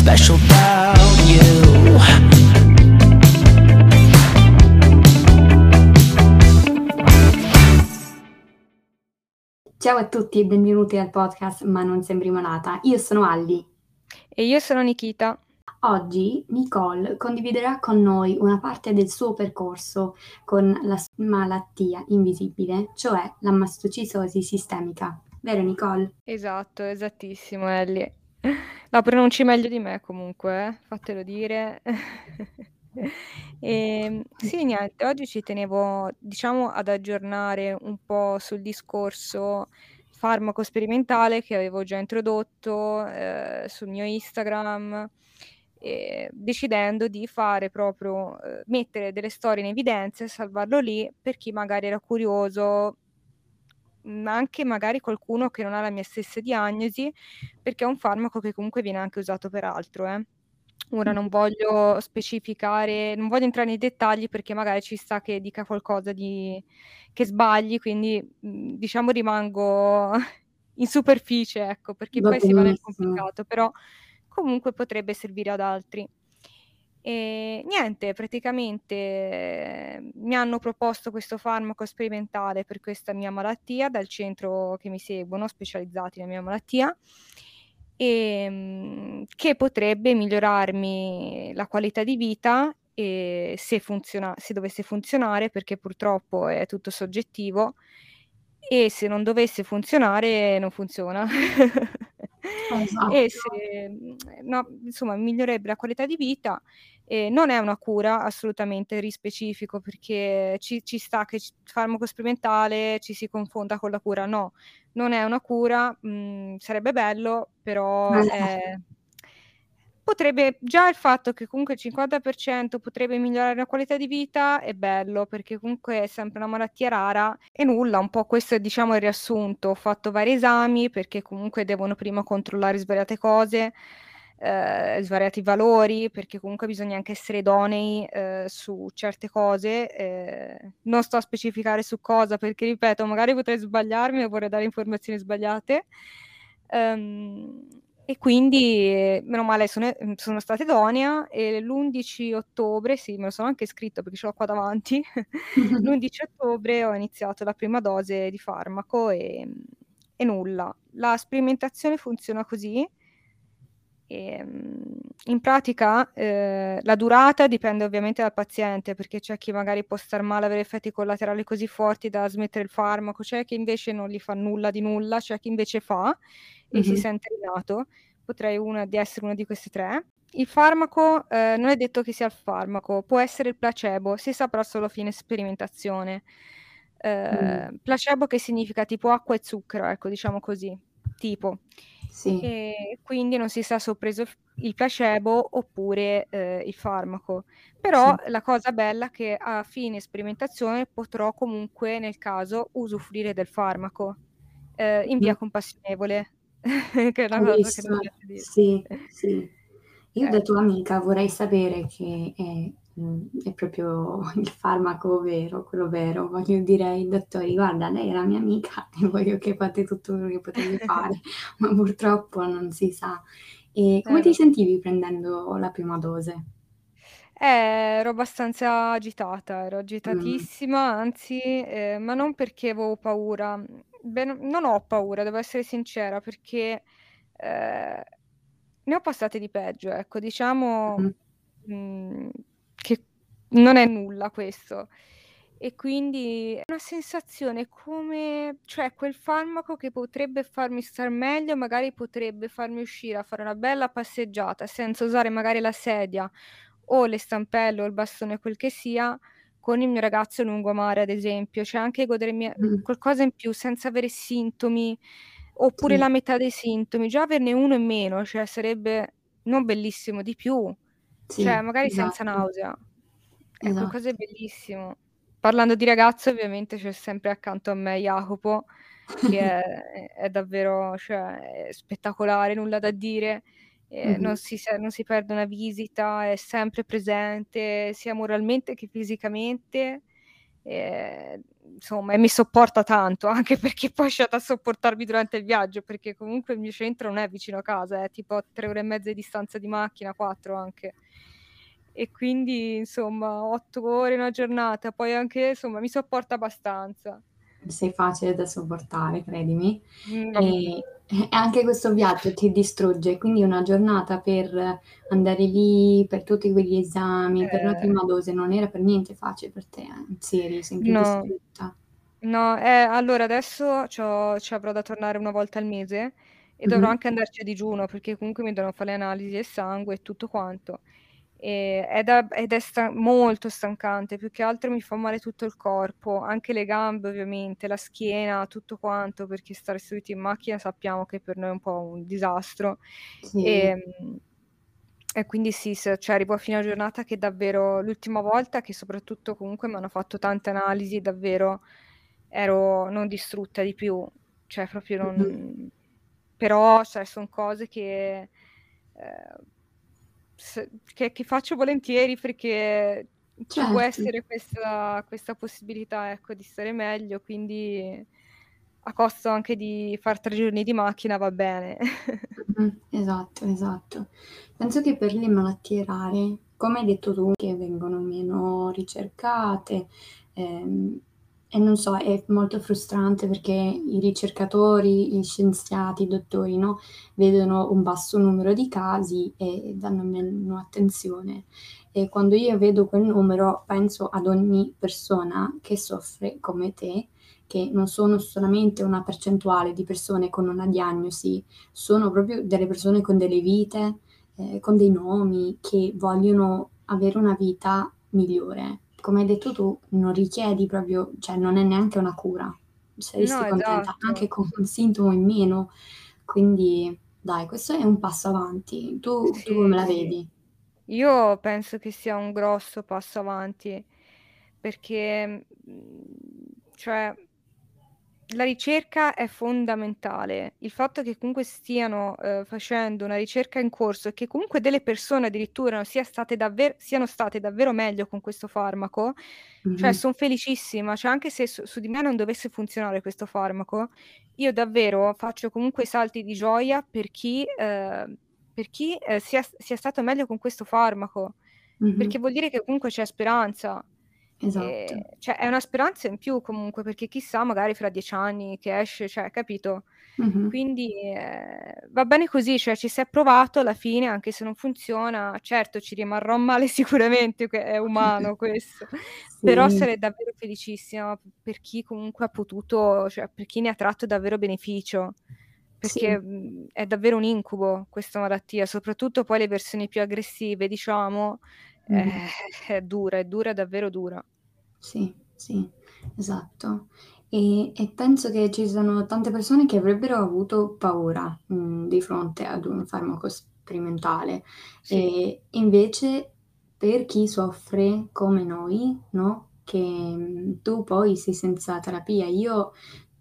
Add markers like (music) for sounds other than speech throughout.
special about you. Ciao a tutti e benvenuti al podcast Ma non sembri malata. Io sono Alli. E io sono Nikita. Oggi Nicole condividerà con noi una parte del suo percorso con la malattia invisibile, cioè la mastocisosi sistemica. Vero Nicole? Esatto, esattissimo Ellie. La pronunci meglio di me comunque, eh? fatelo dire. (laughs) ehm, sì, niente, oggi ci tenevo, diciamo, ad aggiornare un po' sul discorso farmaco sperimentale che avevo già introdotto eh, sul mio Instagram eh, decidendo di fare proprio, eh, mettere delle storie in evidenza e salvarlo lì per chi magari era curioso, ma anche magari qualcuno che non ha la mia stessa diagnosi, perché è un farmaco che comunque viene anche usato per altro. Eh. Ora non voglio specificare, non voglio entrare nei dettagli perché magari ci sta che dica qualcosa di, che sbagli, quindi mhmm, diciamo rimango (laughs) in superficie, ecco, perché Va poi si va nel complicato, però comunque potrebbe servire ad altri. E niente, praticamente eh, mi hanno proposto questo farmaco sperimentale per questa mia malattia dal centro che mi seguono, specializzati nella mia malattia, e, ehm, che potrebbe migliorarmi la qualità di vita e se, funziona, se dovesse funzionare, perché purtroppo è tutto soggettivo, e se non dovesse funzionare non funziona. (laughs) E Esatto. se mhmm, no, insomma migliorerebbe la qualità di vita. Ehm, non è una cura assolutamente rispecifico, perché ci ci sta che c farmaco sperimentale ci si confonda con la cura. No, non è una cura, mhmm, sarebbe bello, però Eh. è potrebbe già il fatto che comunque il 50% potrebbe migliorare la qualità di vita è bello, perché comunque è sempre una malattia rara e nulla, un po' questo è diciamo il riassunto. Ho fatto vari esami perché comunque devono prima controllare svariate cose, ehm, svariati valori, perché comunque bisogna anche essere idonei, ehm, su certe cose. Ehm, non sto a specificare su cosa perché ripeto, magari potrei sbagliarmi o vorrei dare informazioni sbagliate. Ehm, e quindi meno male sono e mhmm, sono stata idonea e l'11 ottobre, sì, me lo sono anche scritto perché ce l'ho qua davanti, (laughs) (laughs) l'11 ottobre ho iniziato la prima dose di farmaco, ehm, e nulla. La sperimentazione funziona così Ehm, in pratica, ehm, la durata dipende ovviamente dal paziente, perché c'è chi magari può star male, avere effetti collaterali così forti da smettere il farmaco, c'è chi invece non gli fa nulla di nulla, c'è chi invece fa e si Mh-mh. sente alleviato. Potrei una di essere una di queste 3. Il farmaco, ehm, non è detto che sia il farmaco, può essere il placebo, si saprà solo a fine sperimentazione. Mh. Ehm, placebo che significa tipo acqua e zucchero, ecco, diciamo così, tipo. Sì. E quindi non si sa se ho preso il placebo oppure, ehm, il farmaco. Però Sì. la cosa bella è che a fine sperimentazione potrò comunque, nel caso, usufruire del farmaco, ehm, in via compassionevole, (laughs) che è una cosa che non piace dire. Sì, sì. Io da tua amica vorrei sapere che è mhmm, è proprio (laughs) il farmaco vero, quello vero. Voglio dire ai dottori: "Guarda, lei è la mia amica (laughs) e voglio che fate tutto quello che potete (laughs) fare", ma purtroppo non si sa. E come Eh, ti sentivi prendendo la prima dose? Eh, ero abbastanza agitata, ero Mh. agitatissima, anzi, ehm, ma non perché avevo paura. No non ho paura, devo essere sincera, perché, ehm, ne ho passate di peggio, ecco. Diciamo, Mh-mh. mhmm, che non è nulla questo. E quindi è una sensazione come cioè quel farmaco che potrebbe farmi star meglio, magari potrebbe farmi uscire a fare una bella passeggiata senza usare magari la sedia o le stampelle o il bastone, quel che sia, con il mio ragazzo lungomare, ad esempio. Cioè anche godermi Mh. qualcosa in più senza avere sintomi, oppure Sì. la metà dei sintomi. Già averne 1 in meno, cioè sarebbe non bellissimo, di più. Cioè Sì, magari senza esatto. nausea. È qualcosa di Esatto. bellissimo. Parlando di ragazzo ovviamente c'è sempre accanto a me Jacopo, che è (laughs) è davvero cioè è spettacolare, nulla da dire. Ehm, non Mh-mh. si non si perde una visita, è sempre presente sia moralmente che fisicamente. Ehm, insomma, e mi sopporta tanto, (laughs) anche perché poi c'è da sopportarmi durante il viaggio, perché comunque il mio centro non è vicino a casa, è tipo a tre ore e mezza di distanza di macchina, quattro anche. E quindi, insomma, otto ore in una giornata, poi anche, insomma, mi sopporta abbastanza. Sei facile da sopportare, credimi. Mm, E, e anche questo viaggio ti distrugge, quindi una giornata per andare lì, per tutti quegli esami, per la eh, prima dose, non era per niente facile per te, anzi eri sempre no. distrutta. No, eh, allora adesso ci avrò da tornare una volta al mese e dovrò Mhm. anche andarci a digiuno perché comunque mi devono fare le analisi del sangue e tutto quanto. E è ed è sta- molto stancante, più che altro mi fa male tutto il corpo, anche le gambe ovviamente, la schiena, tutto quanto, perché stare seduti in macchina sappiamo che per noi è un po' un disastro. Sì, E, e quindi sì, cioè arrivo a fine giornata che davvero l'ultima volta che soprattutto comunque mi hanno fatto tante analisi, davvero ero non distrutta di più, cioè proprio non... Però, cioè, sono cose che, eh, che, che faccio volentieri perché ci può certo. essere questa, questa possibilità, ecco, di stare meglio, quindi a costo anche di fare tre giorni di macchina va bene. Mhm, Esatto, esatto. Penso che per le malattie rare, come hai detto tu, che vengono meno ricercate, ehm, e non so, è molto frustrante perché i ricercatori, gli scienziati, i dottori, no, vedono un basso numero di casi e danno meno attenzione. E quando io vedo quel numero, penso ad ogni persona che soffre come te, che non sono solamente una percentuale di persone con una diagnosi, sono proprio delle persone con delle vite, eh, con dei nomi, che vogliono avere una vita migliore. Come hai detto tu, non richiedi proprio, cioè non è neanche una cura, saresti No, contenta anche esatto. con un sintomo in meno, quindi dai, questo è un passo avanti. Tu, tu come Sì, la sì. vedi? Io penso che sia un grosso passo avanti perché, mm, cioè, la ricerca è fondamentale. Il fatto che comunque stiano eh, facendo una ricerca in corso e che comunque delle persone addirittura sia state davvero, siano state davvero meglio con questo farmaco, cioè Mhm, sono felicissima. Cioè, anche se su, su di me non dovesse funzionare questo farmaco, io davvero faccio comunque salti di gioia per chi, eh, per chi eh, sia, sia stato meglio con questo farmaco, mhm, perché vuol dire che comunque c'è speranza. Esatto. E, cioè, è una speranza in più comunque, perché chissà, magari fra dieci anni che esce, cioè, capito? Mhm. Quindi eh, va bene così, cioè ci si è provato alla fine, anche se non funziona, certo ci rimarrò male (laughs) sicuramente, è umano (laughs) questo, però Sì, sarei davvero felicissima per chi comunque ha potuto, cioè per chi ne ha tratto davvero beneficio, sì, perché mh, è davvero un incubo questa malattia, soprattutto poi le versioni più aggressive, diciamo, mhm. eh, (laughs) è dura, è dura, davvero dura. Sì, sì, esatto. E, e penso che ci sono tante persone che avrebbero avuto paura, mh, di fronte ad un farmaco sperimentale. Sì, E invece per chi soffre come noi, no? Che mh, tu poi sei senza terapia. Io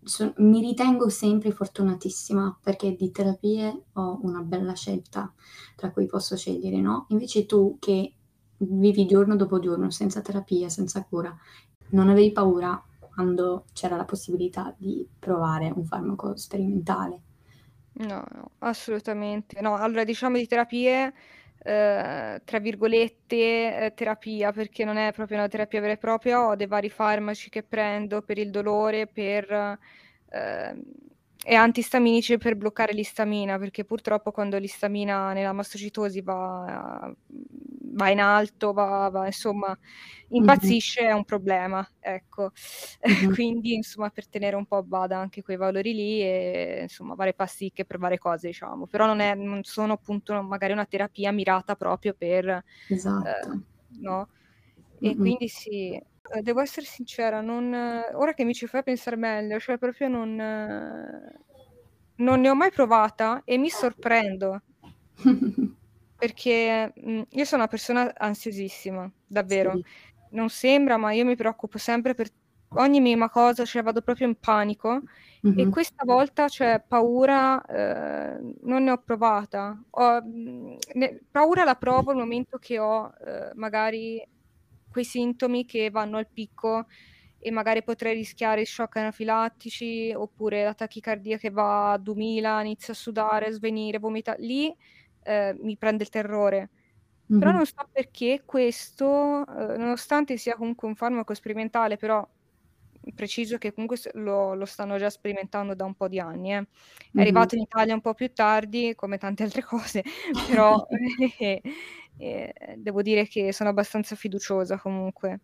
so- mi ritengo sempre fortunatissima perché di terapie ho una bella scelta tra cui posso scegliere, no? Invece tu che vivi giorno dopo giorno senza terapia, senza cura, non avevi paura quando c'era la possibilità di provare un farmaco sperimentale. no, no, assolutamente. No, allora diciamo di terapie, eh, tra virgolette, eh, terapia, perché non è proprio una terapia vera e propria, ho dei vari farmaci che prendo per il dolore, per, ehm, e antistaminici per bloccare l'istamina, perché purtroppo quando l'istamina nella mastocitosi va, va in alto, va, va, insomma, Mhm, impazzisce, è un problema, ecco. (laughs) mhm, Quindi, insomma, per tenere un po' a bada anche quei valori lì e, insomma, varie pasticche per varie cose, diciamo. Però non è, non sono appunto magari una terapia mirata proprio per, eh, Esatto. no? E Mhm, quindi sì, eh, devo essere sincera, non, eh, ora che mi ci fai pensare meglio, cioè proprio non, eh, non ne ho mai provata e mi sorprendo (laughs) perché mh, io sono una persona ansiosissima, davvero. Sì. Non sembra, ma io mi preoccupo sempre per ogni minima cosa, cioè vado proprio in panico. E Mhm, questa volta, cioè, paura, eh, non ne ho provata. Ho, mh, ne- paura la provo nel momento che ho, eh, magari quei sintomi che vanno al picco e magari potrei rischiare shock anafilattici oppure la tachicardia che va a 2000, inizia a sudare, svenire, vomita, lì eh, mi prende il terrore. Mm-hmm. Però non so perché questo, eh, nonostante sia comunque un farmaco sperimentale, però preciso che comunque lo, lo, stanno già sperimentando da un po' di anni. Eh. È mm-hmm. arrivato in Italia un po' più tardi, come tante altre (laughs) cose, però (laughs) (laughs) eh, devo dire che sono abbastanza fiduciosa comunque.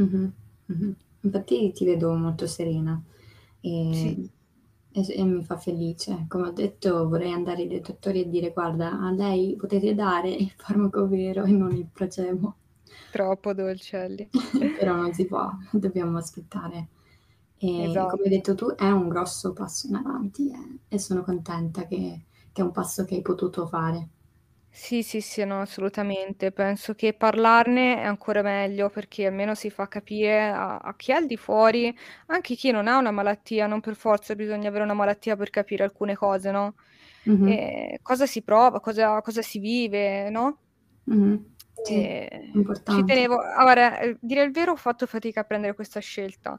Mm-hmm. Mm-hmm. Infatti ti vedo molto serena e, sì. e, e, mi fa felice. Come ho detto, vorrei andare dai dottori e dire: Guarda, a lei potete dare il farmaco vero e non il placebo. Troppo dolcelli. (laughs) Però non si può, dobbiamo aspettare. E esatto. come hai detto tu, è un grosso passo in avanti eh, e sono contenta che, che è un passo che hai potuto fare. Sì, sì, sì, no, assolutamente. Penso che parlarne è ancora meglio perché almeno si fa capire a, a chi è al di fuori, anche chi non ha una malattia, non per forza bisogna avere una malattia per capire alcune cose, no? Mhm. E cosa si prova, cosa, cosa si vive, no? Mhm. Sì, E ci tenevo, allora, eh, dire il vero, ho fatto fatica a prendere questa scelta,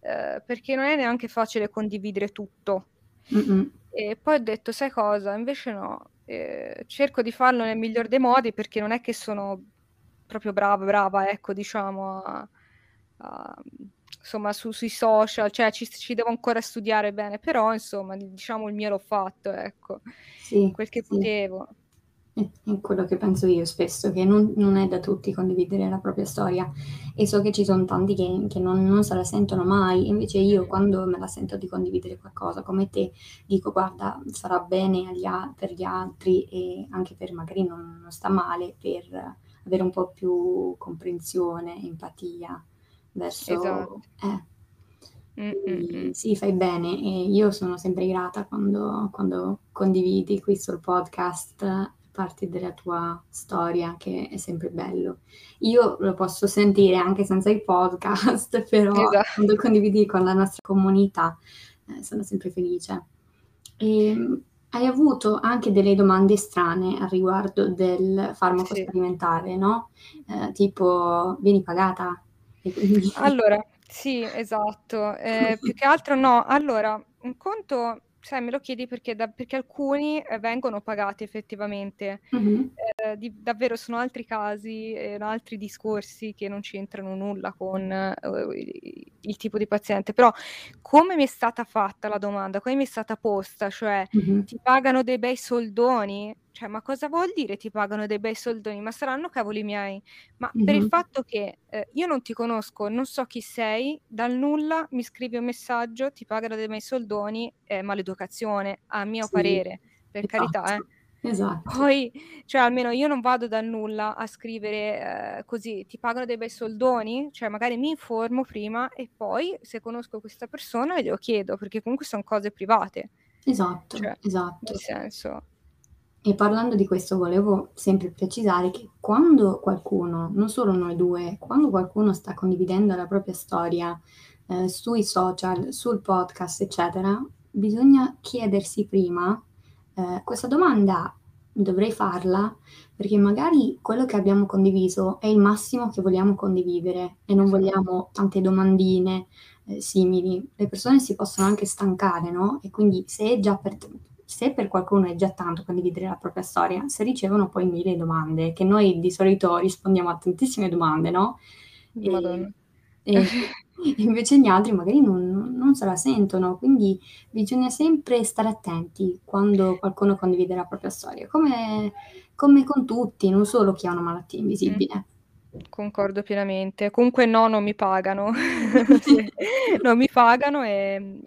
eh, perché non è neanche facile condividere tutto. Mm-mm. E poi ho detto, sai cosa? Invece no, eh, cerco di farlo nel miglior dei modi perché non è che sono proprio brava, brava, ecco, diciamo, a, a, insomma, su, sui social, cioè ci, ci, devo ancora studiare bene, però insomma, diciamo il mio l'ho fatto, ecco, sì, quel che sì. potevo. È quello che penso io spesso, che non, non, è da tutti condividere la propria storia e so che ci sono tanti che, che non, non, se la sentono mai, invece io quando me la sento di condividere qualcosa come te dico guarda sarà bene agli, per gli altri e anche per magari non, non sta male, per avere un po' più comprensione, empatia verso... Esatto. Eh. Quindi, sì, fai bene e io sono sempre grata quando, quando condividi qui sul podcast parti della tua storia, che è sempre bello. Io lo posso sentire anche senza il podcast, (laughs) però esatto. quando condividi con la nostra comunità eh, sono sempre felice. E, ehm, hai avuto anche delle domande strane al riguardo del farmaco sì. sperimentale, no? Eh, tipo, vieni pagata? Allora, sì, esatto. Eh, più che altro no. Allora, un conto sai, me lo chiedi perché, da, perché alcuni eh, vengono pagati effettivamente. Mm-hmm. Eh, di, davvero sono altri casi, eh, altri discorsi che non c'entrano nulla con eh, il, il, tipo di paziente. Però come mi è stata fatta la domanda, come mi è stata posta, cioè mm-hmm. ti pagano dei bei soldoni? Cioè, ma cosa vuol dire ti pagano dei bei soldoni? Ma saranno cavoli miei. Ma mm-hmm. per il fatto che eh, io non ti conosco, non so chi sei, dal nulla mi scrivi un messaggio, ti pagano dei bei soldoni, è maleducazione, a mio sì, parere, per esatto, carità, eh. Esatto. Poi, cioè, almeno io non vado dal nulla a scrivere eh, così, ti pagano dei bei soldoni, cioè magari mi informo prima e poi se conosco questa persona glielo chiedo, perché comunque sono cose private. Esatto, cioè, esatto. Nel senso, e parlando di questo volevo sempre precisare che quando qualcuno, non solo noi due, quando qualcuno sta condividendo la propria storia eh, sui social, sul podcast, eccetera, bisogna chiedersi prima eh, questa domanda dovrei farla perché magari quello che abbiamo condiviso è il massimo che vogliamo condividere e non vogliamo tante domandine eh, simili. Le persone si possono anche stancare, no? E quindi se è già per se per qualcuno è già tanto condividere la propria storia, se ricevono poi mille domande, che noi di solito rispondiamo a tantissime domande, no? E, e (laughs) invece gli altri magari non, non, se la sentono, quindi bisogna sempre stare attenti quando qualcuno condivide la propria storia, come, come con tutti, non solo chi ha una malattia invisibile. Concordo pienamente. Comunque no, non mi pagano. (laughs) (laughs) non mi pagano e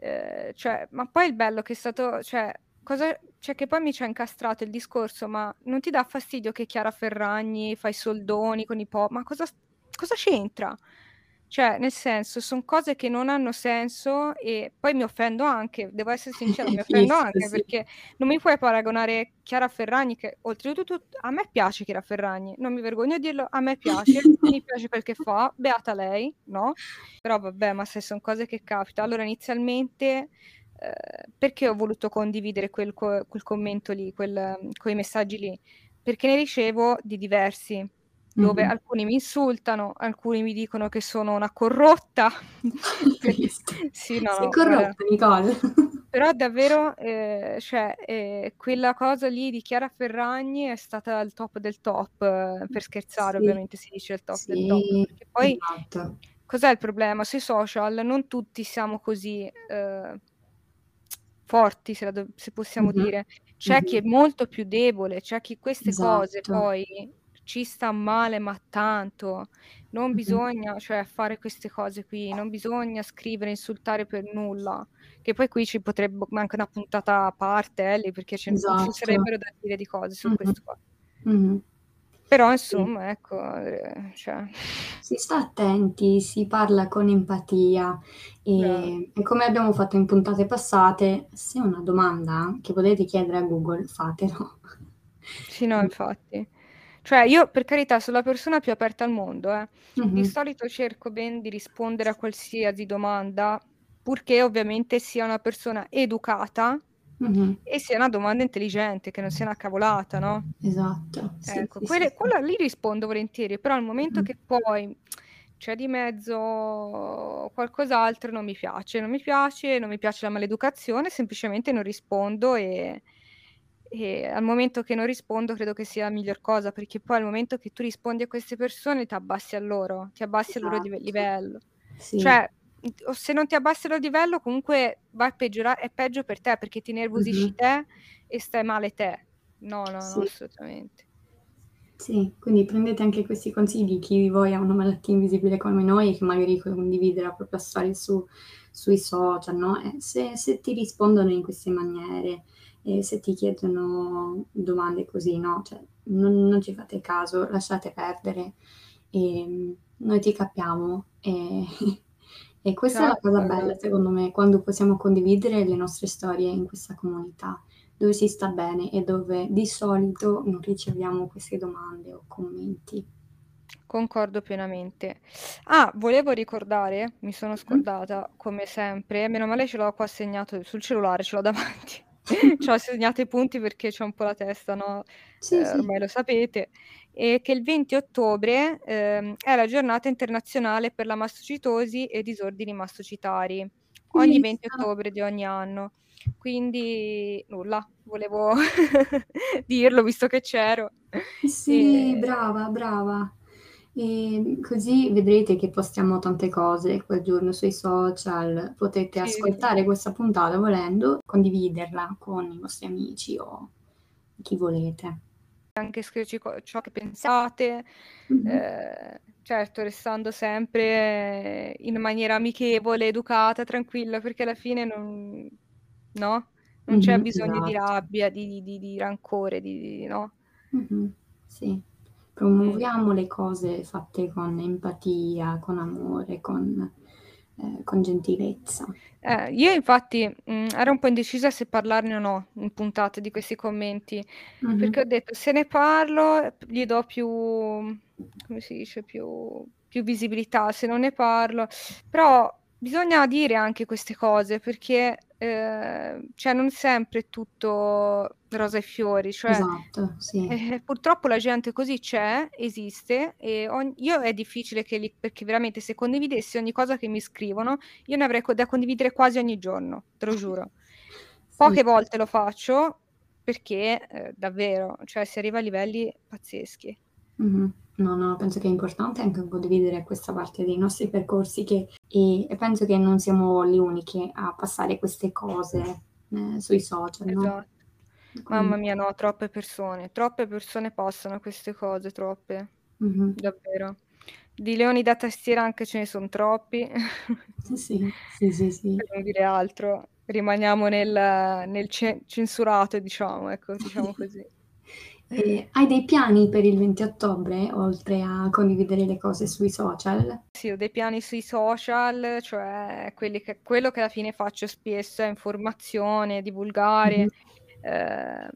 Ehm, cioè, ma poi il bello che è stato, cioè, cosa, cioè che poi mi ci ha incastrato il discorso, ma non ti dà fastidio che Chiara Ferragni fa i soldoni con i pop? Ma cosa, cosa c'entra? Cioè, nel senso, sono cose che non hanno senso e poi mi offendo anche, devo essere sincera, mi (laughs) offendo anche sì. perché non mi puoi paragonare Chiara Ferragni, che oltretutto a me piace Chiara Ferragni, non mi vergogno a dirlo, a me piace, (laughs) mi piace quel che fa, beata lei, no? Però vabbè, ma se sono cose che capita. Allora, inizialmente, eh, perché ho voluto condividere quel, quel commento lì, quel, quei messaggi lì? Perché ne ricevo di diversi dove Mh-mh. alcuni mi insultano, alcuni mi dicono che sono una corrotta. (laughs) (laughs) Sì, no, Sei no, corrotta Nicole. (laughs) però davvero, ehm, cioè, ehm, quella cosa lì di Chiara Ferragni è stata al top del top, per scherzare Sì, ovviamente si dice il top del top, sì, perché poi esatto. cos'è il problema? Sui social non tutti siamo così, uhm, forti se la do se possiamo Mh-mh, dire. C'è chi è molto più debole, c'è chi queste cose Esatto. poi ci sta male, ma tanto. Non bisogna, cioè, fare queste cose qui, non bisogna scrivere, insultare per nulla. Che poi qui ci potrebbe anche una puntata a parte, eh, lì, perché ce ci Esatto. sarebbero da dire di cose su Mh-mh. questo qua. Mh-mh. Però Sì. insomma ecco, ehm, cioè Si sta attenti, si parla con empatia, Brava. ehm, e come abbiamo fatto in puntate passate, se è una domanda che volete chiedere a Google, fatelo. Sì, no, infatti. Cioè io per carità son la persona più aperta al mondo, eh. Di Mh-mh. solito cerco ben di rispondere a qualsiasi domanda, purché ovviamente sia una persona educata Mh-mh. e sia una domanda intelligente, che non sia una cavolata, no? Esatto, sì, Ecco, sì, quelle sì. quella lì rispondo volentieri, però al momento Mh-mh. che poi c'è di mezzo qualcos'altro non mi piace. Non mi piace, non mi piace la maleducazione, semplicemente non rispondo e e al momento che non rispondo credo che sia la miglior cosa, perché poi al momento che tu rispondi a queste persone t'abbassi a loro, ti abbassi al loro Esatto. livello. Sì. Cioè, o se non ti abbassi al loro livello comunque va a peggiora è peggio per te, perché ti innervosisci Mh-mh. te e stai male te. No, no, no, Sì. assolutamente. Sì, quindi prendete anche questi consigli di chi di voi ha una malattia invisibile come noi e che magari condivide la propria storia su sui social, no, e se se ti rispondono in queste maniere e se ti chiedono domande così, no, cioè non non ci fate caso, lasciate perdere. Ehm, noi ti capiamo e (laughs) e questa è la cosa bella secondo me, quando possiamo condividere le nostre storie in questa comunità, dove si sta bene e dove di solito non riceviamo queste domande o commenti. Concordo pienamente. Ah, volevo ricordare, mi sono Mh-mh. scordata, come sempre, meno male ce l'ho qua segnato sul cellulare, ce l'ho davanti. (laughs) C'ho segnato i punti perché c'ho un po' la testa, no, Sì, ehm, sì. ormai lo sapete, e che il 20 ottobre, ehm, è la giornata internazionale per la mastocitosi e disordini mastocitari, ogni 20 Visto. ottobre di ogni anno. Quindi nulla, volevo (laughs) dirlo visto che c'ero. Sì, E brava, brava. Ehm, così vedrete che postiamo tante cose quel giorno sui social, potete Sì, ascoltare questa puntata volendo, condividerla con i vostri amici o chi volete. Anche scriverci co ciò che pensate, Mh-mh. ehm, certo restando sempre in maniera amichevole, educata, tranquilla, perché alla fine non no, non c'è Mh-mh, bisogno di esatto. rabbia, di di di rancore, di di no? Mh-mh, sì. Mh. Promuoviamo le cose fatte con empatia, con amore, con ehm, con gentilezza. Eh, io infatti, mhmm, ero un po' indecisa se parlarne o no in puntata di questi commenti, Mh-mh. perché ho detto: "Se ne parlo gli do più come si dice, più più visibilità, se non ne parlo" però bisogna dire anche queste cose perché, ehm, cioè non sempre è tutto rose e fiori, cioè, Esatto, sì. eh, purtroppo la gente così c'è, esiste e ogn io è difficile che li perché veramente se condividessi ogni cosa che mi scrivono, io ne avrei co da condividere quasi ogni giorno, te lo giuro. Poche sì. volte lo faccio perché, ehm, davvero, cioè si arriva a livelli pazzeschi. Mh-mh. No, no, penso che è importante anche condividere questa parte dei nostri percorsi che e e penso che non siamo le uniche a passare queste cose, ehm, sui social, no, Esatto. Mamma quindi mia no, troppe persone, troppe persone passano queste cose, troppe, Mh-mh. davvero. Di leoni da tastiera anche ce ne son troppi. Sì, sì, sì, sì, sì. Per non dire altro. Rimaniamo nel nel ce censurato diciamo, ecco, diciamo (laughs) così. E hai dei piani per il 20 ottobre, oltre a condividere le cose sui social? Sì, ho dei piani sui social, cioè che quello che alla fine faccio spesso è informazione, divulgare, Mh-mh. ehm,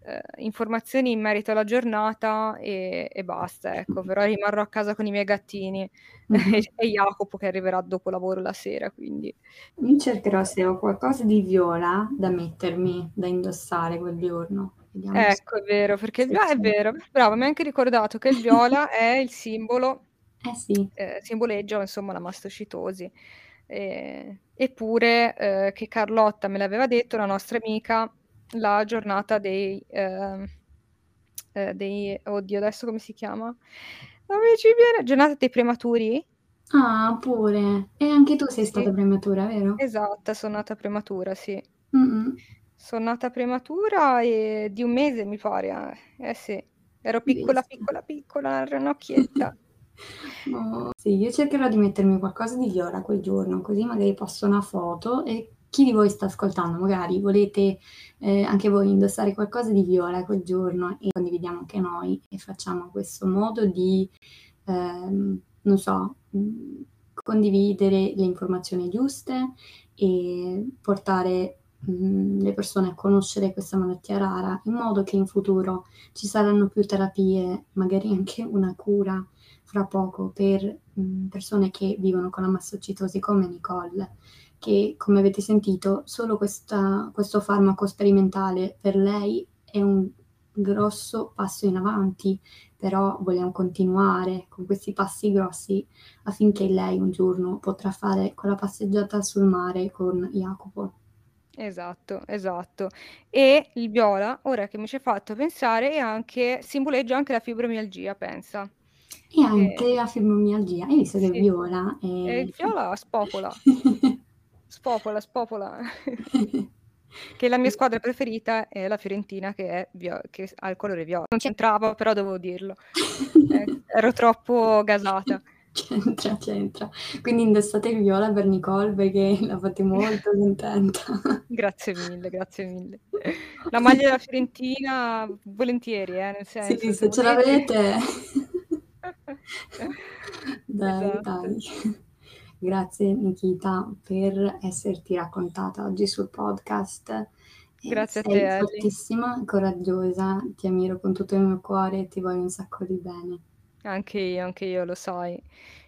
ehm, informazioni in merito alla giornata e e basta, ecco. Però rimarrò a casa con i miei gattini (laughs) Mh-mh. e Jacopo che arriverà dopo lavoro la sera, quindi Io cercherò se ho qualcosa di viola da mettermi, da indossare quel giorno. Vediamo se Ecco, è vero, perché il se viola è vero, brava, mi hai anche ricordato che il viola (laughs) è il simbolo Eh sì. ehm, simboleggia insomma la mastocitosi. Ehm, eppure, ehm, che Carlotta me l'aveva detto, la nostra amica, la giornata dei ehm, ehm, dei oddio adesso come si chiama? Non mi ci viene giornata dei prematuri? Ah, pure. E anche tu sei Sì. stata prematura, vero? Esatto, son nata prematura, sì. Mh-mh. Son nata prematura, ehm, di 1 mese mi pare, eh. Eh sì. Ero piccola, piccola, piccola, ranocchietta. (laughs) Oh, sì, io cercherò di mettermi qualcosa di viola quel giorno, così magari posto una foto e chi di voi sta ascoltando, magari volete, ehm, anche voi indossare qualcosa di viola quel giorno e condividiamo anche noi e facciamo questo modo di, ehm, non so, mhmm, condividere le informazioni giuste e portare, mhmm, le persone a conoscere questa malattia rara, in modo che in futuro ci saranno più terapie, magari anche una cura fra poco per, mhmm, persone che vivono con la mastocitosi come Nicole, che come avete sentito solo questa questo farmaco sperimentale per lei è un grosso passo in avanti, però vogliamo continuare con questi passi grossi affinché lei un giorno potrà fare quella passeggiata sul mare con Jacopo. Esatto, esatto. E il viola, ora che mi ci hai fatto pensare, è anche simboleggia anche la fibromialgia, pensa. E anche Ehm la fibromialgia. Hai visto che il Sì. viola è E il viola spopola. (laughs) Spopola, spopola. (laughs) Che la mia squadra preferita è la Fiorentina che è vio che ha il colore viola. Non c'entrava, però dovevo dirlo. (laughs) Eh, ero troppo gasata. (laughs) C'entra, c'entra. Quindi indossate il viola per Nicole perché la fate molto (laughs) contenta. Grazie mille, grazie mille. La maglia della Fiorentina volentieri, eh, nel senso, Sì, se ce l'avete. (laughs) Dai, Esatto. dai. Grazie Nikita per esserti raccontata oggi sul podcast. Grazie a sei te, Ellie. fortissima, coraggiosa, ti ammiro con tutto il mio cuore e ti voglio un sacco di bene. Anche io, anche io, lo sai.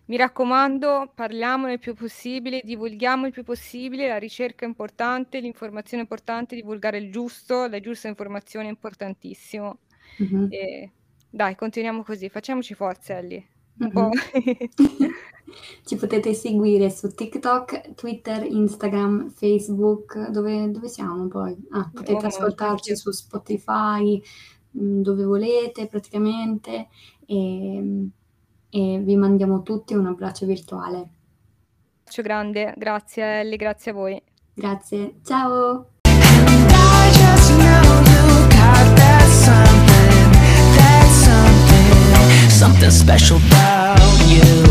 Mi raccomando, parliamone il più possibile, divulghiamo il più possibile, la ricerca è importante, l'informazione è importante, divulgare il giusto, le giuste informazioni è importantissimo. Mh-mh. E dai, continuiamo così, facciamoci forza, Ellie. Mh-mh. (laughs) Ci potete seguire su TikTok, Twitter, Instagram, Facebook. Dove dove siamo poi? Ah, potete Oh, ascoltarci su Spotify, dove volete praticamente, ehm, e vi mandiamo tutti un abbraccio virtuale. Bacio grande, grazie Ellie, grazie a voi. Grazie, ciao! Something special about you.